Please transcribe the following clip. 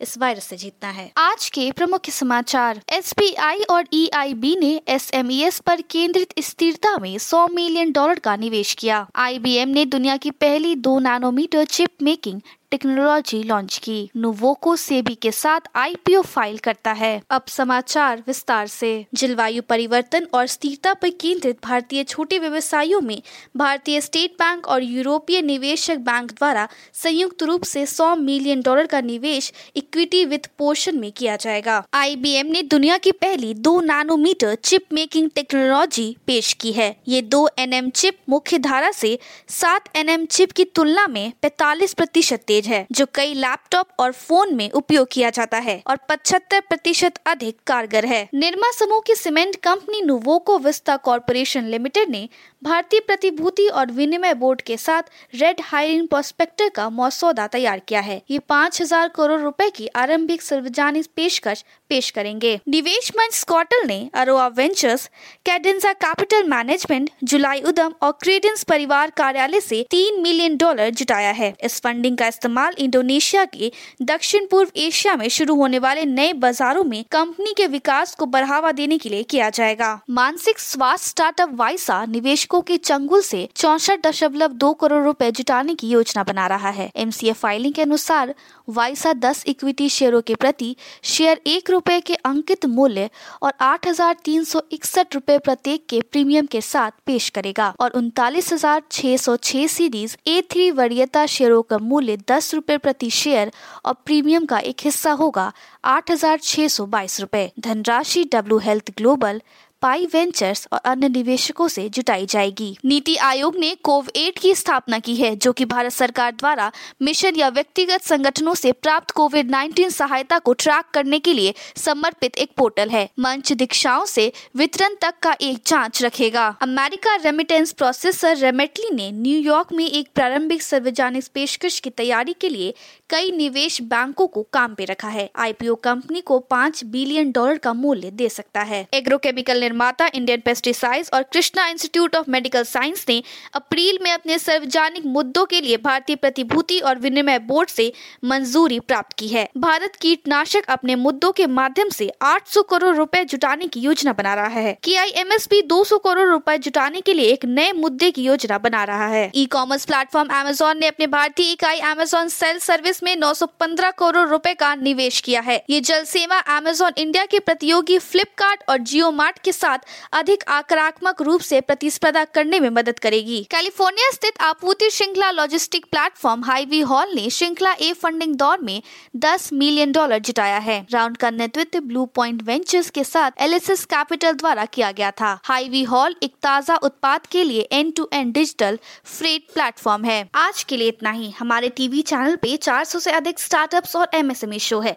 इस वायरस से जीतना है। आज के प्रमुख समाचार, एसबीआई और ई ने एस पर केंद्रित स्थिरता में 100 मिलियन डॉलर का निवेश किया। आईबीएम ने दुनिया की पहली दो nanometer chip making technology launch की। नोवोको सेबी के साथ आईपीओ फ़ाइल करता है। अब समाचार विस्तार से। जलवायु परिवर्तन और स्थिरता पर केंद्रित भारतीय छोटे व्यवसायों में भारतीय स्टेट बैंक और यूरोपीय निवेशक बैंक द्वारा संयुक्त रूप से 100 मिलियन डॉलर का निवेश इक्विटी वित्त पोषण में किया जाएगा। आईबीएम ने दुनिया की पहली दो नैनोमीटर चिप मेकिंग टेक्नोलॉजी पेश की है। ये दो एन चिप मुख्य धारा से सात एन चिप की तुलना में पैतालीस प्रतिशत तेज है, जो कई लैपटॉप और फ़ोन में उपयोग किया जाता है और पचहत्तर प्रतिशत अधिक कारगर है। निर्मा समूह की cement company Nuvoco Vista corporation limited ने भारतीय प्रतिभूति और विनिमय बोर्ड के साथ रेड हायरिंग प्रोस्पेक्टर का मसौदा तैयार किया है। ये पाँच हज़ार करोड़ रुपए की आरंभिक सार्वजनिक पेशकश पेश करेंगे। निवेश मंच स्कॉटल ने Aroa ventures Cadenza capital management जुलाई उदम और क्रेडेंस परिवार कार्यालय से तीन मिलियन डॉलर जुटाया है। इस फंडिंग का इस्तेमाल इंडोनेशिया के दक्षिण पूर्व एशिया में शुरू होने वाले नए बाजारों में कंपनी के विकास को बढ़ावा देने के लिए किया जाएगा। मानसिक स्वास्थ्य स्टार्टअप वाइसा निवेश निवेशकों के चंगुल से चौसठ दशमलव दो करोड़ रुपए जुटाने की योजना बना रहा है। एम फाइलिंग के अनुसार वाइसा दस इक्विटी शेयरों के प्रति शेयर एक रुपए के अंकित मूल्य और आठ हज़ार तीन सौ इकसठ रूपए प्रत्येक के प्रीमियम के साथ पेश करेगा और उनतालीस हज़ार छह सौ छह सीरीज़ ए थ्री वरीयता शेयरों का मूल्य दस रूपए प्रति शेयर और प्रीमियम का एक हिस्सा होगा आठ हज़ार छह सौ बाईस रूपए। धनराशि W health global pi ventures और अन्य निवेशकों से जुटाई जाएगी। नीति आयोग ने कोव एट की स्थापना की है, जो कि भारत सरकार द्वारा मिशन या व्यक्तिगत संगठनों से प्राप्त कोविड 19 सहायता को ट्रैक करने के लिए समर्पित एक पोर्टल है। मंच दीक्षाओं से वितरण तक का एक जाँच रखेगा। अमेरिका रेमिटेंस प्रोसेसर रेमेटली ने न्यूयॉर्क में एक प्रारंभिक सार्वजनिक पेशकश की तैयारी के लिए कई निवेश बैंकों को काम पे रखा है। आईपीओ कंपनी को पाँच बिलियन डॉलर का मूल्य दे सकता है। एग्रोकेमिकल निर्माता इंडियन पेस्टिसाइड्स और Krishna institute of medical science ने अप्रैल में अपने सार्वजनिक मुद्दों के लिए भारतीय प्रतिभूति और विनिमय बोर्ड से मंजूरी प्राप्त की है। भारत कीटनाशक अपने मुद्दों के माध्यम से 800 करोड़ रुपए जुटाने की योजना बना रहा है। की आई एम एस पी दो करोड़ रुपए जुटाने के लिए एक नए मुद्दे की योजना बना रहा है। ई कॉमर्स प्लेटफॉर्म एमेजोन ने अपने भारतीय इकाई एमेजोन सेल सर्विस में 915 करोड़ रुपए का निवेश किया है। ये जल सेवा एमेजोन इंडिया के प्रतियोगी फ्लिपकार्ट और जियो मार्ट के साथ अधिक आक्रामक रूप से प्रतिस्पर्धा करने में मदद करेगी। कैलिफ़ोर्निया स्थित आपूर्ति श्रृंखला लॉजिस्टिक प्लेटफॉर्म हाईवी हॉल ने श्रृंखला ए फंडिंग दौर में 10 मिलियन डॉलर जुटाया है। राउंड का नेतृत्व ब्लू पॉइंट वेंचर्स के साथ एलएसएस कैपिटल द्वारा किया गया था। हाईवी हॉल एक ताज़ा उत्पाद के लिए end to end digital freight platform है। आज के लिए इतना ही। हमारे टीवी चैनल पे 400 से अधिक स्टार्टअप्स और एमएसएमई शो है।